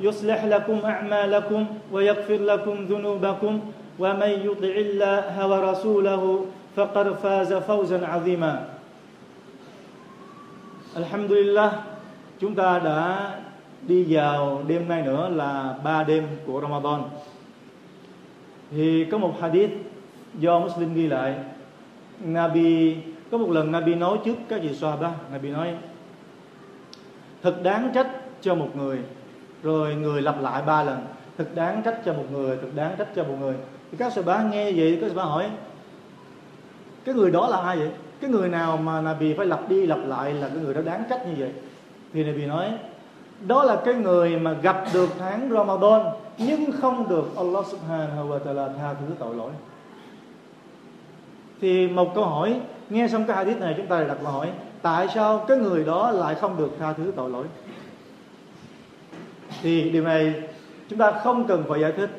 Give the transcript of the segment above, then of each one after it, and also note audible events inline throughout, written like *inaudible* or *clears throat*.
يصلح لكم أعمالكم ويغفر لكم ذنوبكم ومن يطع الله ورسوله فقد فاز فوزا عظيما Alhamdulillah chúng ta đã đi vào đêm nay nữa là ba đêm của Ramadan thì có một hadith do Muslim ghi lại Nabi có một lần Nabi nói trước các vị Sahaba Nabi nói thật đáng trách cho một người rồi người lặp lại ba lần thực đáng trách cho một người thực đáng trách cho một người. Thì các Sahaba nghe vậy, các Sahaba hỏi, cái người đó là ai vậy? Cái người nào mà Nabi phải lặp đi lặp lại là cái người đó đáng trách như vậy? Thì Nabi nói, đó là cái người mà gặp được tháng Ramadan, nhưng không được Allah Subhanahu wa Taala tha thứ tội lỗi. Thì một câu hỏi, nghe xong cái hadith này chúng ta đặt câu hỏi, tại sao cái người đó lại không được tha thứ tội lỗi? Thì điều này chúng ta không cần phải giải thích.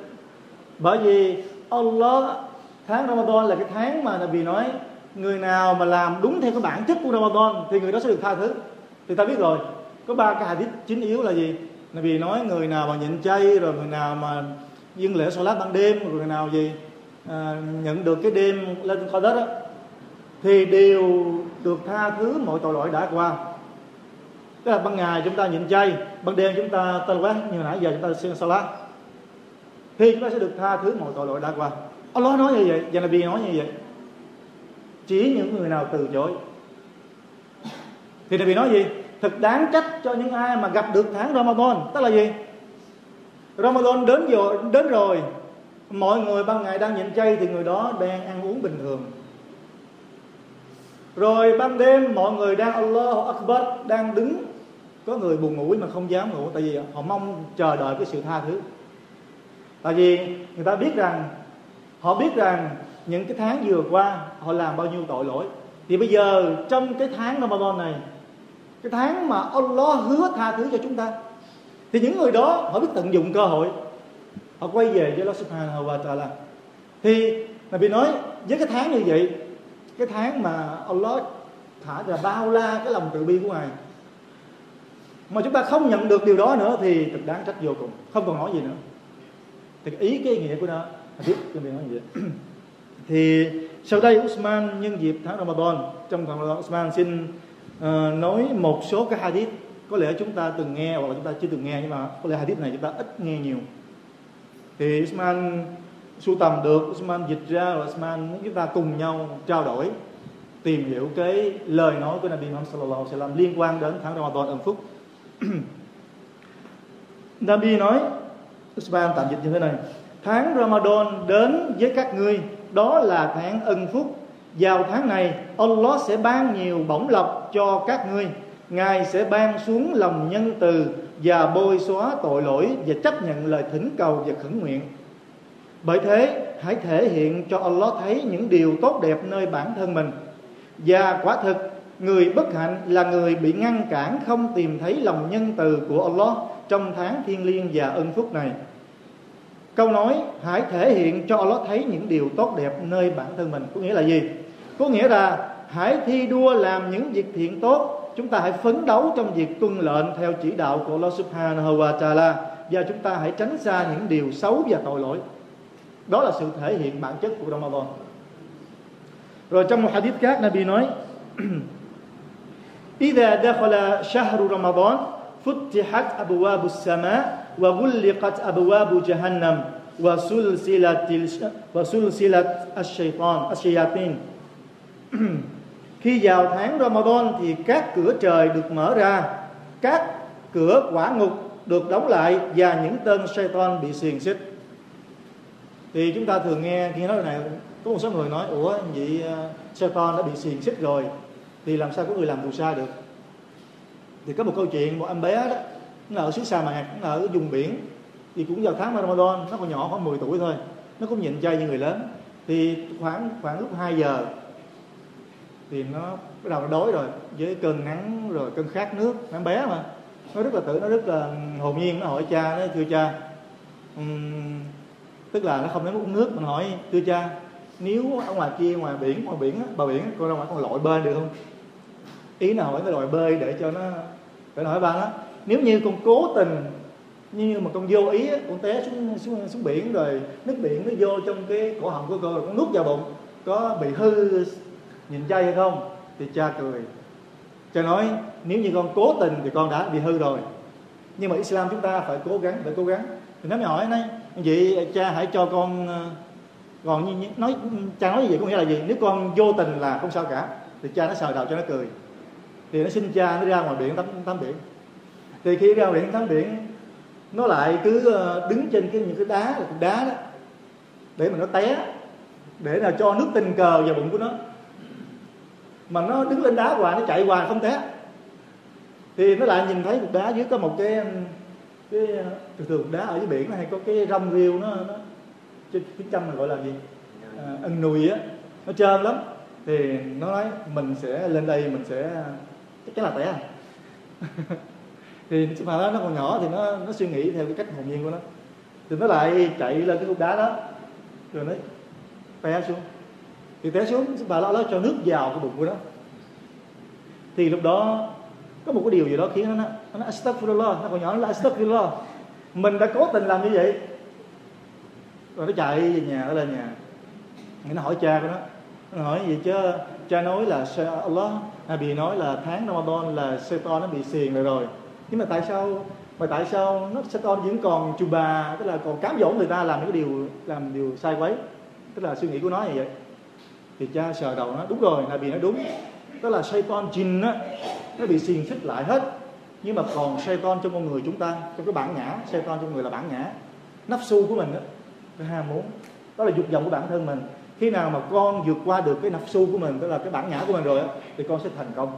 Bởi vì Allah tháng Ramadan là cái tháng mà Nabi nói người nào mà làm đúng theo cái bản chất của Ramadan thì người đó sẽ được tha thứ. Thì ta biết rồi có ba cái hadith chính yếu là gì? Nabi nói người nào mà nhịn chay rồi người nào mà dâng lễ salat ban đêm rồi người nào gì à, nhận được cái đêm lên coi đất đó thì đều được tha thứ mọi tội lỗi đã qua tức là ban ngày chúng ta nhịn chay, ban đêm chúng ta tên quá như nãy giờ chúng ta xuyên salat. Thì chúng ta sẽ được tha thứ mọi tội lỗi đã qua. Allah nói như vậy và Nabi nói như vậy. Chỉ những người nào từ chối. Thì Nabi nói gì? Thật đáng trách cho những ai mà gặp được tháng Ramadan. Tức là gì? Ramadan đến rồi đến rồi. Mọi người ban ngày đang nhịn chay thì người đó đang ăn uống bình thường. Rồi ban đêm mọi người đang Allah Akbar, đang đứng có người buồn ngủ mà không dám ngủ, tại vì họ mong chờ đợi cái sự tha thứ. Tại vì người ta biết rằng, họ biết rằng những cái tháng vừa qua họ làm bao nhiêu tội lỗi. Thì bây giờ trong cái tháng Ramadan này, cái tháng mà Allah hứa tha thứ cho chúng ta, thì những người đó họ biết tận dụng cơ hội. Họ quay về với Allah Subhanahu wa Taala. Thì Nabi nói, với cái tháng như vậy, cái tháng mà Allah thả ra bao la cái lòng từ bi của ngài mà chúng ta không nhận được điều đó nữa thì thật đáng trách vô cùng. Không còn nói gì nữa. Thì ý cái nghĩa của nó à, biết cho mình nói gì vậy? *clears throat* Thì sau đây Usman nhân dịp tháng Ramadan trong tháng Ramadan Usman xin uh, nói một số cái hadith. Có lẽ chúng ta từng nghe hoặc là chúng ta chưa từng nghe nhưng mà có lẽ hadith này chúng ta ít nghe nhiều. Thì Usman sưu tầm được Usman dịch ra rồi Usman muốn chúng ta cùng nhau trao đổi tìm hiểu cái lời nói của Nabi Muhammad sallallahu alaihi wasallam liên quan đến tháng Ramadan ân phúc. *coughs* Nabi nói Usman tạm dịch như thế này tháng Ramadan đến với các ngươi đó là tháng ân phúc vào tháng này Allah sẽ ban nhiều bổng lộc cho các ngươi Ngài sẽ ban xuống lòng nhân từ và bôi xóa tội lỗi và chấp nhận lời thỉnh cầu và khẩn nguyện. Bởi thế, hãy thể hiện cho Allah thấy những điều tốt đẹp nơi bản thân mình. Và quả thực, người bất hạnh là người bị ngăn cản không tìm thấy lòng nhân từ của Allah trong tháng thiên liêng và ân phúc này. Câu nói, hãy thể hiện cho Allah thấy những điều tốt đẹp nơi bản thân mình có nghĩa là gì? Có nghĩa là, hãy thi đua làm những việc thiện tốt chúng ta hãy phấn đấu trong việc tuân lệnh theo chỉ đạo của Allah Subhanahu wa Taala và chúng ta hãy tránh xa những điều xấu và tội lỗi. Đó là sự thể hiện bản chất của Ramadan. Rồi trong một hadith khác, Nabi nói *clears throat* إذا دخل شهر رمضان فتحت أبواب السماء وغلقت أبواب جهنم وسلسلة وسلسلة الشيطان الشياطين *clears throat* khi vào tháng Ramadan thì các cửa trời được mở ra các cửa quả ngục được đóng lại và những tên Satan bị xiềng xích thì chúng ta thường nghe khi nói này có một số người nói ủa vậy uh, Satan đã bị xiềng xích rồi thì làm sao có người làm phù sa được? Thì có một câu chuyện một em bé đó nó ở xứ sa mạc nó ở vùng biển thì cũng vào tháng Ramadan nó còn nhỏ khoảng 10 tuổi thôi. Nó cũng nhịn chay như người lớn. Thì khoảng khoảng lúc 2 giờ thì nó bắt đầu nó đói rồi với cơn nắng rồi cơn khát nước em bé mà. Nó rất là tự nó rất là hồn nhiên nó hỏi cha nó thưa cha um, tức là nó không dám uống nước. Mình hỏi thưa cha nếu ở ngoài kia ngoài biển ngoài biển bờ biển con ra ngoài con lội bơi được không? Ý nào hỏi nó lội bơi để cho nó để hỏi ba nó. Nếu như con cố tình như mà con vô ý con té xuống, xuống xuống biển rồi nước biển nó vô trong cái cổ họng của con rồi con nuốt vào bụng có bị hư nhìn chay hay không? Thì cha cười. Cha nói nếu như con cố tình thì con đã bị hư rồi. Nhưng mà Islam chúng ta phải cố gắng phải cố gắng. Thì nó mới hỏi này vậy cha hãy cho con còn như nói cha nói như vậy có nghĩa là gì? Nếu con vô tình là không sao cả, thì cha nó sờ đầu cho nó cười. Thì nó xin cha nó ra ngoài biển tắm tắm biển. Thì khi ra ngoài biển tắm biển, nó lại cứ ờ, đứng trên cái những cái đá là cục đá đó, để mà nó té, để là cho nước tình cờ vào bụng của nó. Mà nó đứng lên đá hoài, nó chạy hoài không té. Thì nó lại nhìn thấy cục đá dưới có một cái cái thường thường đá ở dưới biển hay có cái rong rêu nó nó tiếng trăm mình gọi là gì? À, ân nuôi á nó trơn lắm. Thì nó nói mình sẽ lên đây mình sẽ chắc chắn là tẻ. À *laughs* thì mà nó, nó còn nhỏ thì nó nó suy nghĩ theo cái cách hồn nhiên của nó. Thì nó lại chạy lên cái cục đá đó. Rồi nó té xuống. Thì té xuống bà lo nó cho nước vào cái bụng của nó. Thì lúc đó có một cái điều gì đó khiến nó nó nói nó còn nhỏ nó là astaghfirullah. Mình đã cố tình làm như vậy rồi nó chạy về nhà, ở lên nhà. Nó hỏi cha của nó nó hỏi gì chứ? Cha nói là Allah Nabi nói là tháng Ramadan là Satan nó bị xiềng rồi rồi. Nhưng mà tại sao, mà tại sao nó, Satan vẫn còn chù bà, tức là còn cám dỗ người ta làm những cái điều, làm điều sai quấy? Tức là suy nghĩ của nó như vậy. Thì cha sờ đầu nó, đúng rồi, Nabi nói đúng. Tức là Satan jin á, nó bị xiềng xích lại hết. Nhưng mà còn Satan trong con người chúng ta, trong cái bản ngã, Satan trong người là bản ngã. Nắp su của mình đó cái ham muốn, đó là dục vọng của bản thân mình. Khi nào mà con vượt qua được cái nạp su của mình, tức là cái bản ngã của mình rồi thì con sẽ thành công.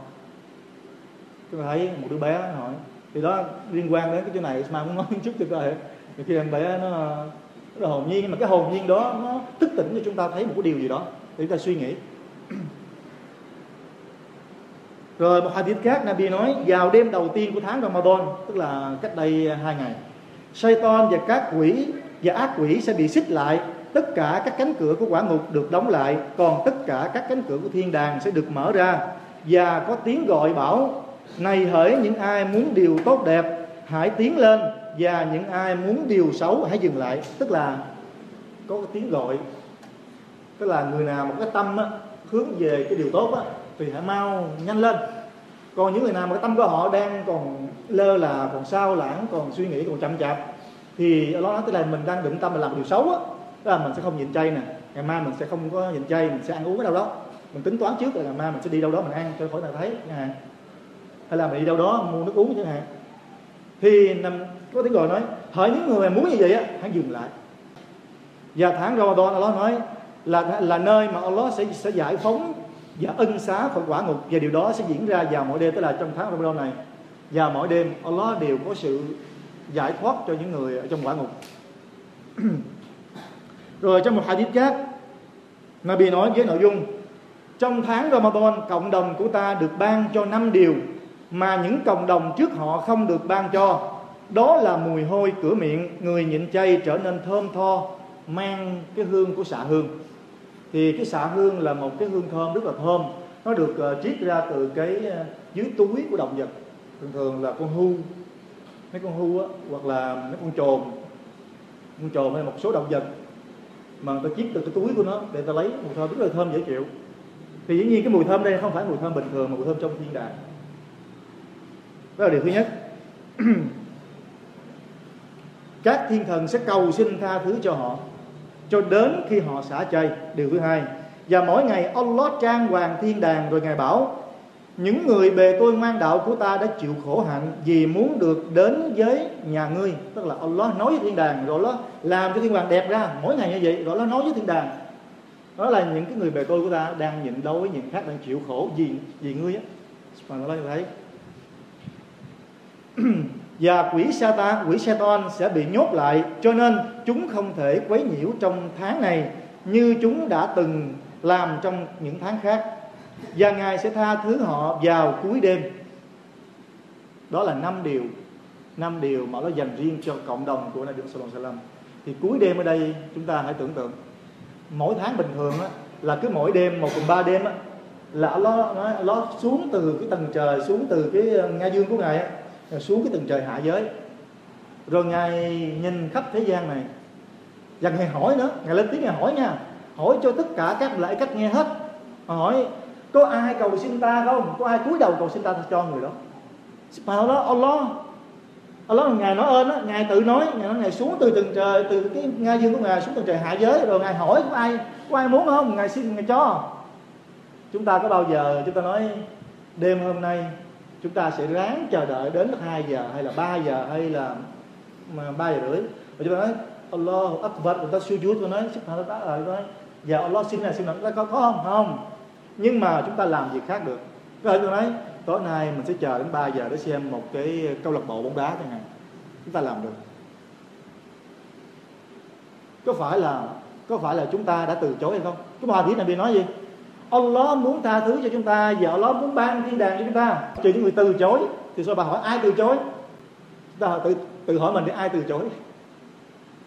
Chúng ta thấy một đứa bé hỏi, thì đó liên quan đến cái chỗ này mà muốn nói chút cho coi khi em bé nó rất là hồn nhiên, nhưng mà cái hồn nhiên đó nó thức tỉnh cho chúng ta thấy một cái điều gì đó. Để chúng ta suy nghĩ. *clears throat* Rồi một hadith khác Nabi nói, vào đêm đầu tiên của tháng Ramadan tức là cách đây hai ngày Satan và các quỷ và ác quỷ sẽ bị xích lại. Tất cả các cánh cửa của quả ngục được đóng lại còn tất cả các cánh cửa của thiên đàng sẽ được mở ra. Và có tiếng gọi bảo này hỡi những ai muốn điều tốt đẹp hãy tiến lên và những ai muốn điều xấu hãy dừng lại. Tức là có cái tiếng gọi tức là người nào một cái tâm á, hướng về cái điều tốt á, thì hãy mau nhanh lên. Còn những người nào mà cái tâm của họ đang còn lơ là còn sao lãng còn suy nghĩ còn chậm chạp thì nó nói tức là mình đang định tâm là làm điều xấu á, tức là mình sẽ không nhịn chay nè, ngày mai mình sẽ không có nhịn chay, mình sẽ ăn uống ở đâu đó. Mình tính toán trước là ngày mai mình sẽ đi đâu đó mình ăn, cho khỏi nào thấy, chẳng hạn. Hay là mình đi đâu đó mua nước uống, chẳng hạn. Thì nằm, có tiếng gọi nói, hỡi những người mà muốn như vậy á, hãy dừng lại. Và tháng Ramadan Allah nói là là nơi mà Allah sẽ sẽ giải phóng và ân xá khỏi quả ngục. Và điều đó sẽ diễn ra vào mỗi đêm, tức là trong tháng Ramadan này. Và mỗi đêm Allah đều có sự giải thoát cho những người ở trong quả ngục. *clears throat* Rồi trong một hadith khác Nabi nói với nội dung trong tháng Ramadan cộng đồng của ta được ban cho năm điều mà những cộng đồng trước họ không được ban cho. Đó là mùi hôi cửa miệng người nhịn chay trở nên thơm tho mang cái hương của xạ hương. Thì cái xạ hương là một cái hương thơm rất là thơm. Nó được uh, triết ra từ cái uh, dưới túi của động vật. Thường thường là con hưu mấy con hưu á, hoặc là mấy con trồn con trồn hay một số động vật mà người ta chiết từ cái túi của nó để người ta lấy mùi thơm, rất là thơm dễ chịu. Thì dĩ nhiên cái mùi thơm đây không phải mùi thơm bình thường, mà mùi thơm trong thiên đàng. Đó là điều thứ nhất. *clears throat* Các thiên thần sẽ cầu xin tha thứ cho họ, cho đến khi họ xả chay. Điều thứ hai, và mỗi ngày Allah trang hoàng thiên đàng rồi ngài bảo những người bề tôi ngoan đạo của ta đã chịu khổ hạnh vì muốn được đến với nhà ngươi. Tức là Allah nói với thiên đàng rồi Allah làm cho thiên hoàng đẹp ra. Mỗi ngày như vậy rồi Allah nói với thiên đàng. Đó là những cái người bề tôi của ta đang nhịn đau với những khác đang chịu khổ vì vì ngươi á. Subhanallah như thấy. *clears throat* Và quỷ Satan, quỷ Satan sẽ bị nhốt lại. Cho nên chúng không thể quấy nhiễu trong tháng này như chúng đã từng làm trong những tháng khác và Ngài sẽ tha thứ họ vào cuối đêm. Đó là năm điều năm điều mà nó dành riêng cho cộng đồng của Nabi Sallallahu Alaihi Wasallam thì cuối đêm ở đây chúng ta hãy tưởng tượng mỗi tháng bình thường á, là cứ mỗi đêm một cùng ba đêm á, là nó, nó, nó xuống từ cái tầng trời xuống từ cái ờ, nga dương của ngài á, xuống cái tầng trời hạ giới. Rồi ngài nhìn khắp thế gian này. Và ngài hỏi nữa ngài lên tiếng ngài hỏi nha hỏi cho tất cả các lại cách nghe hết. Hỏi có ai cầu xin ta không? Có ai cúi đầu cầu xin ta cho người đó. Subhanallah đó Allah Allah ngài nói ơn á ngài tự nói ngài nói ngài xuống từ tầng trời từ cái ngai dương của ngài xuống từng trời hạ giới. Rồi ngài hỏi có ai có ai muốn không? Ngài xin ngài cho. Chúng ta có bao giờ chúng ta nói đêm hôm nay chúng ta sẽ ráng chờ đợi đến lúc 2 giờ hay là 3 giờ hay là 3 giờ rưỡi? Và chúng ta nói Allah Akbar. Chúng ta sujud chúng ta nói Subhanallah. Ta nói dạ Allah xin là xin là có, có không? Không nhưng mà chúng ta làm việc khác được. Có thể tôi nói, tối nay mình sẽ chờ đến 3 giờ để xem một cái câu lạc bộ bóng đá chẳng hạn. Chúng ta làm được. Có phải là, có phải là chúng ta đã từ chối hay không? Cái bài hadith này bị nói gì? Allah muốn tha thứ cho chúng ta và Allah muốn ban thiên đàng cho chúng ta. Trừ những người từ chối, thì sao bà hỏi ai từ chối? Chúng ta tự tự hỏi mình thì ai từ chối?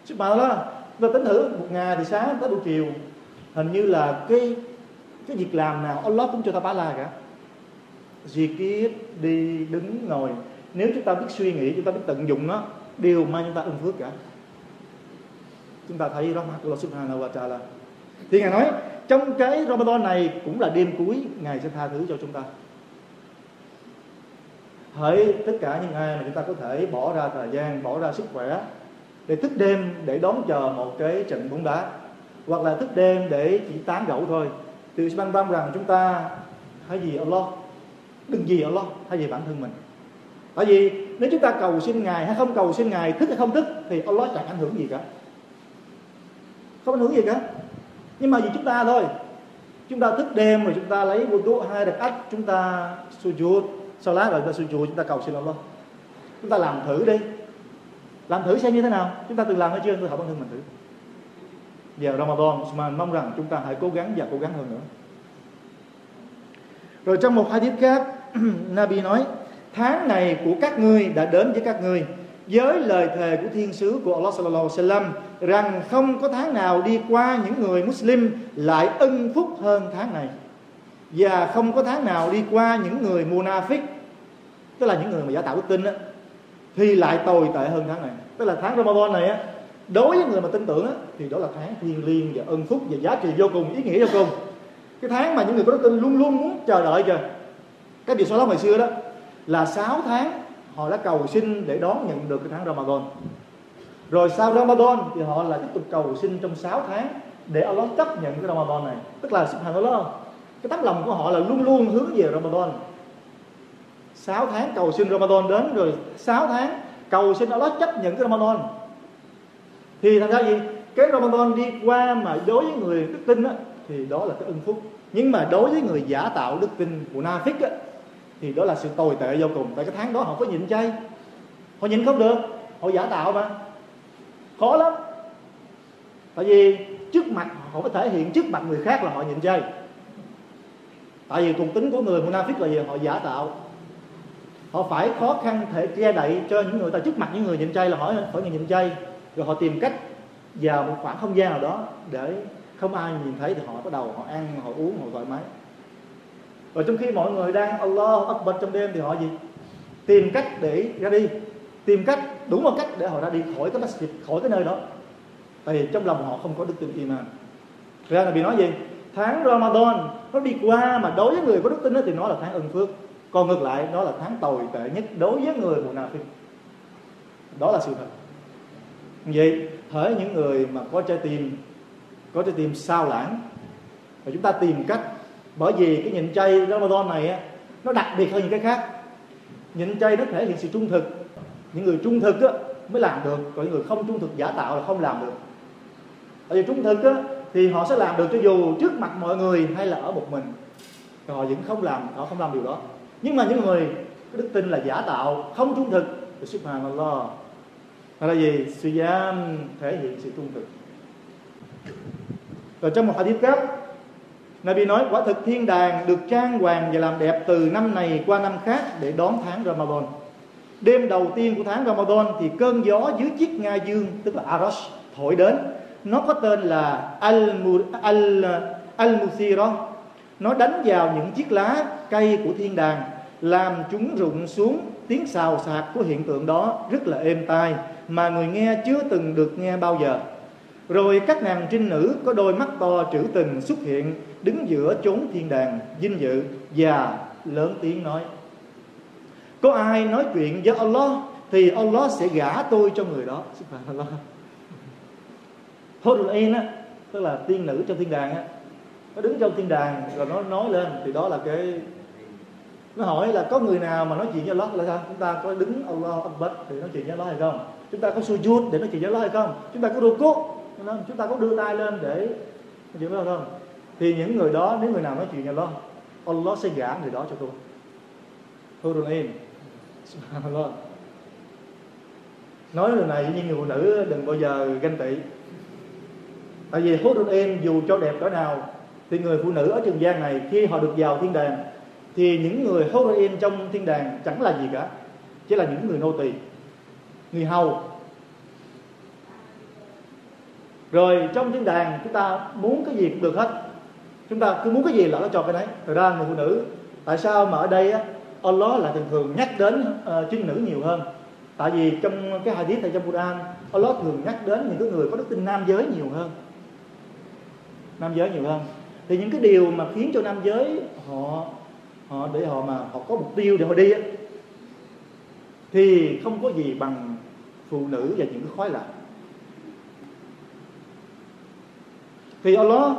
Chứ bà đó ta tính thử, một ngày thì sáng tới buổi chiều, hình như là cái cái việc làm nào Allah cũng cho ta bá la cả. Zikir đi, đứng, ngồi. Nếu chúng ta biết suy nghĩ, chúng ta biết tận dụng nó đều mang chúng ta ưng phước cả. Chúng ta thấy rahmat của Allah subhanahu wa ta'ala thì ngài nói, trong cái Ramadan này cũng là đêm cuối, ngài sẽ tha thứ cho chúng ta. Hỡi tất cả những ai mà chúng ta có thể bỏ ra thời gian, bỏ ra sức khỏe để thức đêm để đón chờ một cái trận bóng đá, hoặc là thức đêm để chỉ tán gẫu thôi thì ban ban rằng chúng ta hãy gì Allah, đừng gì Allah hay gì bản thân mình. Tại vì nếu chúng ta cầu xin ngài hay không cầu xin ngài, thức hay không thức, thì Allah chẳng ảnh hưởng gì cả. Không ảnh hưởng gì cả. Nhưng mà vì chúng ta thôi. Chúng ta thức đêm rồi chúng ta lấy wudu, hai đặc ách, chúng ta sujud, sau lá rồi chúng ta sujud, chúng ta cầu xin Allah. Chúng ta làm thử đi. Làm thử xem như thế nào. Chúng ta từng làm hay chưa? Tôi hỏi bản thân mình thử vào Ramadan mà mong rằng chúng ta hãy cố gắng và cố gắng hơn nữa. Rồi trong một hadith khác *clears throat* Nabi nói tháng này của các ngươi đã đến với các ngươi. Với lời thề của thiên sứ của Allah sallallahu alaihi wasallam rằng không có tháng nào đi qua những người Muslim lại ân phúc hơn tháng này. Và không có tháng nào đi qua những người munafik tức là những người mà giả tạo đức tin á, thì lại tồi tệ hơn tháng này. Tức là tháng Ramadan này á đối với người mà tin tưởng á, thì đó là tháng thiêng liêng và ân phúc và giá trị vô cùng ý nghĩa vô cùng. Cái tháng mà những người có đức tin luôn luôn muốn chờ đợi kìa. Cái việc số đó ngày xưa đó là 6 tháng họ đã cầu xin để đón nhận được cái tháng Ramadan. Rồi sau Ramadan thì họ lại tiếp tục cầu xin trong 6 tháng để Allah chấp nhận cái Ramadan này. Tức là subhanallah cái tấm lòng của họ là luôn luôn hướng về Ramadan. 6 tháng cầu xin Ramadan đến rồi 6 tháng cầu xin Allah chấp nhận cái Ramadan thì thành ra gì cái Ramadan đi qua mà đối với người đức tin á, thì đó là cái ân phúc. Nhưng mà đối với người giả tạo đức tin của Na Phích á, thì đó là sự tồi tệ vô cùng. Tại cái tháng đó họ có nhịn chay. Họ nhịn không được. Họ giả tạo mà. Khó lắm. Tại vì trước mặt họ có thể hiện trước mặt người khác là họ nhịn chay. Tại vì thuộc tính của người munafik là gì? Họ giả tạo. Họ phải khó khăn thể che đậy cho những người ta trước mặt những người nhịn chay là hỏi hỏi người nhịn chay rồi họ tìm cách vào một khoảng không gian nào đó để không ai nhìn thấy thì họ bắt đầu họ ăn, họ uống, họ thoải mái và trong khi mọi người đang Allah Akbar trong đêm thì họ gì? Tìm cách để ra đi. Tìm cách, đúng một cách để họ ra đi khỏi cái masjid, khỏi cái nơi đó. Tại vì trong lòng họ không có đức tin iman. Ra là bị nói gì? Tháng Ramadan nó đi qua mà đối với người có đức tin thì nó là tháng ân phước. Còn ngược lại, nó là tháng tồi tệ nhất đối với người munafik đó là sự thật vậy hỡi những người mà có trái tim có trái tim sao lãng. Và chúng ta tìm cách bởi vì cái nhịn chay Ramadan này á, nó đặc biệt hơn những cái khác. Nhịn chay nó thể hiện sự trung thực. Những người trung thực á, mới làm được. Còn những người không trung thực giả tạo là không làm được. Tại vì trung thực á, thì họ sẽ làm được cho dù trước mặt mọi người hay là ở một mình. Họ vẫn không làm họ không làm điều đó. Nhưng mà những người có đức tin là giả tạo không trung thực thì subhanallah là gì sự giam thể hiện sự trung thực rồi trong một hadith khác, Nabi nói, quả thực thiên đàng được trang hoàng và làm đẹp từ năm này qua năm khác để đón tháng Ramadan. Đêm đầu tiên của tháng Ramadan thì cơn gió dưới chiếc ngai dương, tức là Arash thổi đến. Nó có tên là al al al Nó đánh vào những chiếc lá cây của thiên đàng, làm chúng rụng xuống tiếng xào xạc của hiện tượng đó rất là êm tai mà người nghe chưa từng được nghe bao giờ. Rồi các nàng trinh nữ có đôi mắt to trữ tình xuất hiện, đứng giữa chốn thiên đàng, vinh dự và lớn tiếng nói. Có ai nói chuyện với Allah thì Allah sẽ gả tôi cho người đó. Subhanallah. Hurul Ain á, tức là tiên nữ trong thiên đàng á, nó đứng trong thiên đàng rồi nó nói lên, thì đó là cái nó hỏi là có người nào mà nói chuyện với Allah là sao? Chúng ta có đứng Allah Akbar để nói chuyện với Allah hay không? Chúng ta có sujud để nói chuyện với Allah hay không? Chúng ta có ruku chúng ta có đưa tay lên để nói chuyện với Allah không? Thì những người đó, nếu người nào nói chuyện với Allah Allah sẽ gả người đó cho tôi. Hurun Ain. Subhanallah. Nói điều này với những người phụ nữ đừng bao giờ ganh tị. Tại vì Hurun Ain dù cho đẹp cỡ nào, thì người phụ nữ ở trường gian này khi họ được vào thiên đàng thì những người heroin trong thiên đàng chẳng là gì cả chỉ là những người nô tỳ người hầu. Rồi trong thiên đàng chúng ta muốn cái gì cũng được hết. Chúng ta cứ muốn cái gì là nó cho cái đấy. Thật ra người phụ nữ tại sao mà ở đây á Allah là thường thường nhắc đến ờ, uh, trinh nữ nhiều hơn? Tại vì trong cái hadith này trong Quran Allah thường nhắc đến những cái người có đức tin nam giới nhiều hơn. Nam giới nhiều hơn. Thì những cái điều mà khiến cho nam giới họ họ để họ mà họ có mục tiêu để họ đi á, thì không có gì bằng phụ nữ và những cái khói lạc. Thì Allah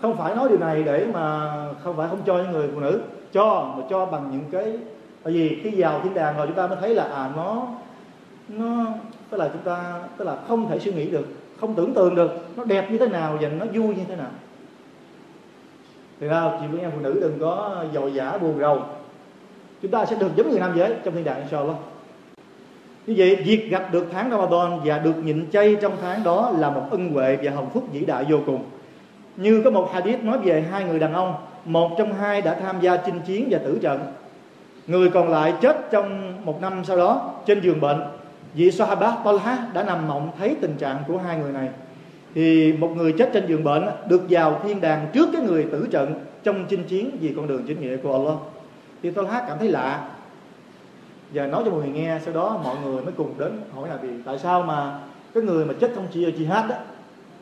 không phải nói điều này để mà không phải không cho những người phụ nữ cho mà cho bằng những cái bởi vì khi vào thiên đàng rồi chúng ta mới thấy là à nó nó tức là chúng ta tức là không thể suy nghĩ được không tưởng tượng được nó đẹp như thế nào và nó vui như thế nào thì ra chị với em phụ nữ đừng có dội giả buồn rầu. Chúng ta sẽ được giống như nam giới trong thiên đàng, inshallah. Như vậy, việc gặp được tháng Ramadan và được nhịn chay trong tháng đó là một ân huệ và hồng phúc vĩ đại vô cùng. Như có một hadith nói về hai người đàn ông, một trong hai đã tham gia chinh chiến và tử trận. Người còn lại chết trong một năm sau đó trên giường bệnh. Vị Sahaba Talha đã nằm mộng thấy tình trạng của hai người này thì một người chết trên giường bệnh được vào thiên đàng trước cái người tử trận trong chinh chiến vì con đường chính nghĩa của Allah. Thì Talha cảm thấy lạ. Và nói cho mọi người nghe sau đó mọi người mới cùng đến hỏi là vì tại sao mà cái người mà chết trong chi jihad đó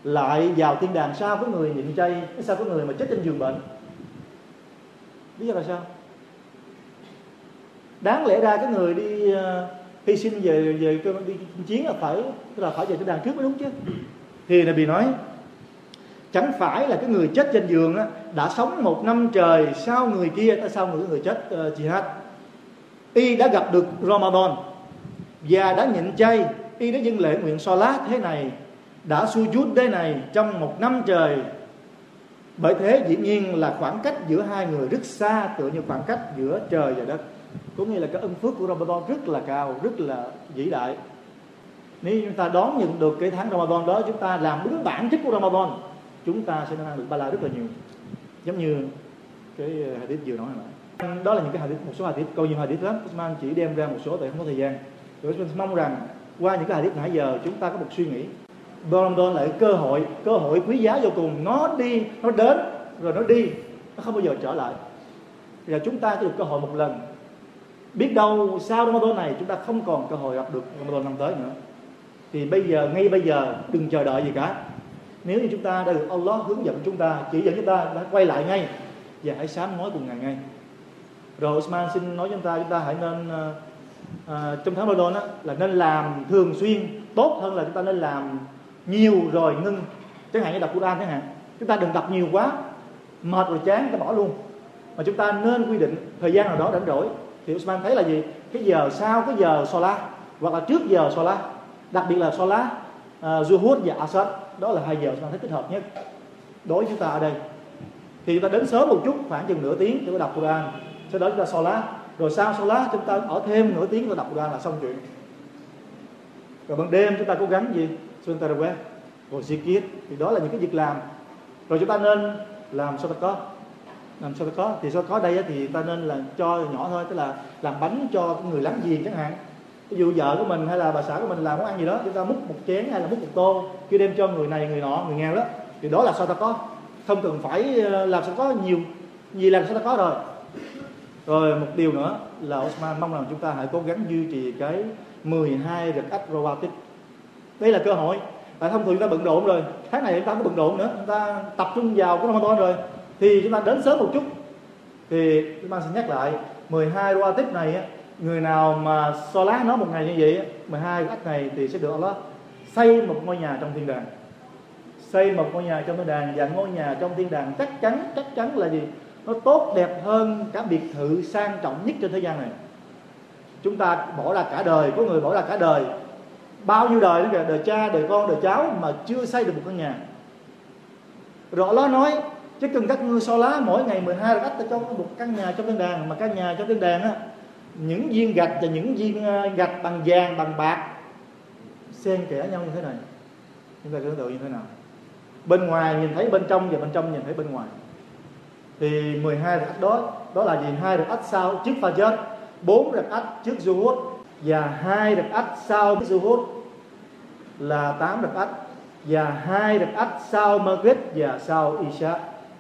lại vào thiên đàng sao có người nhịn chay sao có người mà chết trên giường bệnh? Lý do là sao? Đáng lẽ ra cái người đi uh, hy sinh về về đi chiến là phải tức là phải về thiên đàng trước mới đúng chứ thì là bị nói chẳng phải là cái người chết trên giường á, đã sống một năm trời sau người kia tại sao người người chết uh, jihad. Y đã gặp được Ramadan và đã nhịn chay y đã dâng lễ nguyện so lá thế này đã sujud thế này trong một năm trời. Bởi thế dĩ nhiên là khoảng cách giữa hai người rất xa tựa như khoảng cách giữa trời và đất. Có nghĩa là cái ân phước của Ramadan rất là cao rất là vĩ đại nếu chúng ta đón nhận được cái tháng Ramadan đó, chúng ta làm đúng bản chất của Ramadan, chúng ta sẽ mang được ba la rất là nhiều. Giống như cái ờ, hadith vừa nói hồi đó là những cái hadith, một số hadith câu nhiều hadith lắm. Usman chỉ đem ra một số tại không có thời gian. Rồi Usman mong rằng qua những cái hadith nãy giờ, chúng ta có một suy nghĩ. Ramadan là cơ hội cơ hội quý giá vô cùng. Nó đi, nó đến, rồi nó đi. Nó không bao giờ trở lại. Và chúng ta có được cơ hội một lần. Biết đâu sau Ramadan này, chúng ta không còn cơ hội gặp được Ramadan năm tới nữa thì bây giờ ngay bây giờ đừng chờ đợi gì cả. Nếu như chúng ta đã được Allah hướng dẫn chúng ta chỉ dẫn chúng ta đã quay lại ngay. Và hãy sám nói cùng ngài ngay. Rồi Osman xin nói với chúng ta chúng ta hãy nên à, trong tháng Ramadan là nên làm thường xuyên. Tốt hơn là chúng ta nên làm nhiều rồi ngưng. Chẳng hạn như đọc Quran chẳng hạn. Chúng ta đừng đọc nhiều quá. Mệt rồi chán ta bỏ luôn. Mà chúng ta nên quy định thời gian nào đó rảnh rỗi. Thì Usman thấy là gì? Cái giờ sau cái giờ Salah hoặc là trước giờ Salah đặc biệt là Salah uh, à, Zuhud và Asad đó là hai giờ ta thấy thích hợp nhất đối với chúng ta ở đây. Thì chúng ta đến sớm một chút khoảng chừng nửa tiếng để đọc Quran. Sau đó chúng ta Salah rồi sau Salah chúng ta ở thêm nửa tiếng để đọc Quran là xong chuyện. Rồi ban đêm chúng ta cố gắng gì? Sunnah Taraweh rồi zikir thì đó là những cái việc làm. Rồi chúng ta nên làm sao ta có? Làm sao ta có? Thì sao có đây thì ta nên là cho nhỏ thôi tức là làm bánh cho người láng giềng chẳng hạn ví dụ vợ của mình hay là bà xã của mình làm món ăn gì đó, chúng ta múc một chén hay là múc một tô kêu đem cho người này, người nọ, người nghèo đó, thì đó là sao ta có? Không cần phải ờ, làm sao có nhiều, gì làm sao ta có rồi. Rồi một điều nữa là Osman mong rằng chúng ta hãy cố gắng duy trì cái 12 rực ách robotic. Đây là cơ hội. Tại thông thường chúng ta bận rộn rồi, tháng này chúng ta có bận rộn nữa, chúng ta tập trung vào cái Ramadan rồi, thì chúng ta đến sớm một chút. Thì chúng ta sẽ nhắc lại 12 robotic này người nào mà so lá nó một ngày như vậy 12 ách này thì sẽ được Allah xây một ngôi nhà trong thiên đàng. Xây một ngôi nhà trong thiên đàng và ngôi nhà trong thiên đàng chắc chắn chắc chắn là gì? Nó tốt đẹp hơn cả biệt thự sang trọng nhất trên thế gian này. Chúng ta bỏ ra cả đời, có người bỏ ra cả đời. Bao nhiêu đời đó kìa, đời cha, đời con, đời cháu mà chưa xây được một căn nhà. Rõ nó nói, chứ cần các ngươi so lá, mỗi ngày 12 rakaat ta cho một căn nhà trong thiên đàng, mà căn nhà trong thiên đàng á những viên gạch và những viên ờ, gạch bằng vàng, bằng bạc. Xen kẽ nhau như thế này. Chúng ta tưởng tượng như thế nào? Bên ngoài nhìn thấy bên trong và bên trong nhìn thấy bên ngoài. Thì 12 ách đó đó là gì? Hai rakaat sau trước pha chết, bốn rakaat trước Zuhud, và hai rakaat sau Zuhud là tám 8 ách, và hai rakaat sau Margaret và sau isa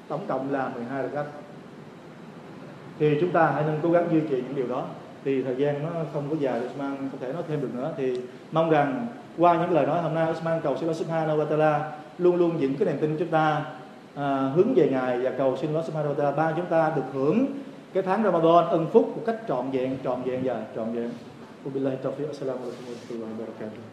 tổng cộng là 12 ách. thì chúng ta hãy nên cố gắng duy trì những điều đó thì thời gian nó không có dài Usman không thể nói thêm được nữa thì mong rằng qua những lời nói hôm nay Usman cầu xin Allah Subhanahu wa Taala luôn luôn giữ cái niềm tin chúng ta à, hướng về ngài và cầu xin Allah Subhanahu wa Taala ban chúng ta được hưởng cái tháng Ramadan ân phúc một cách trọn vẹn trọn vẹn và trọn vẹn. Wabillahi taufiq. Assalamualaikum warahmatullahi wabarakatuh.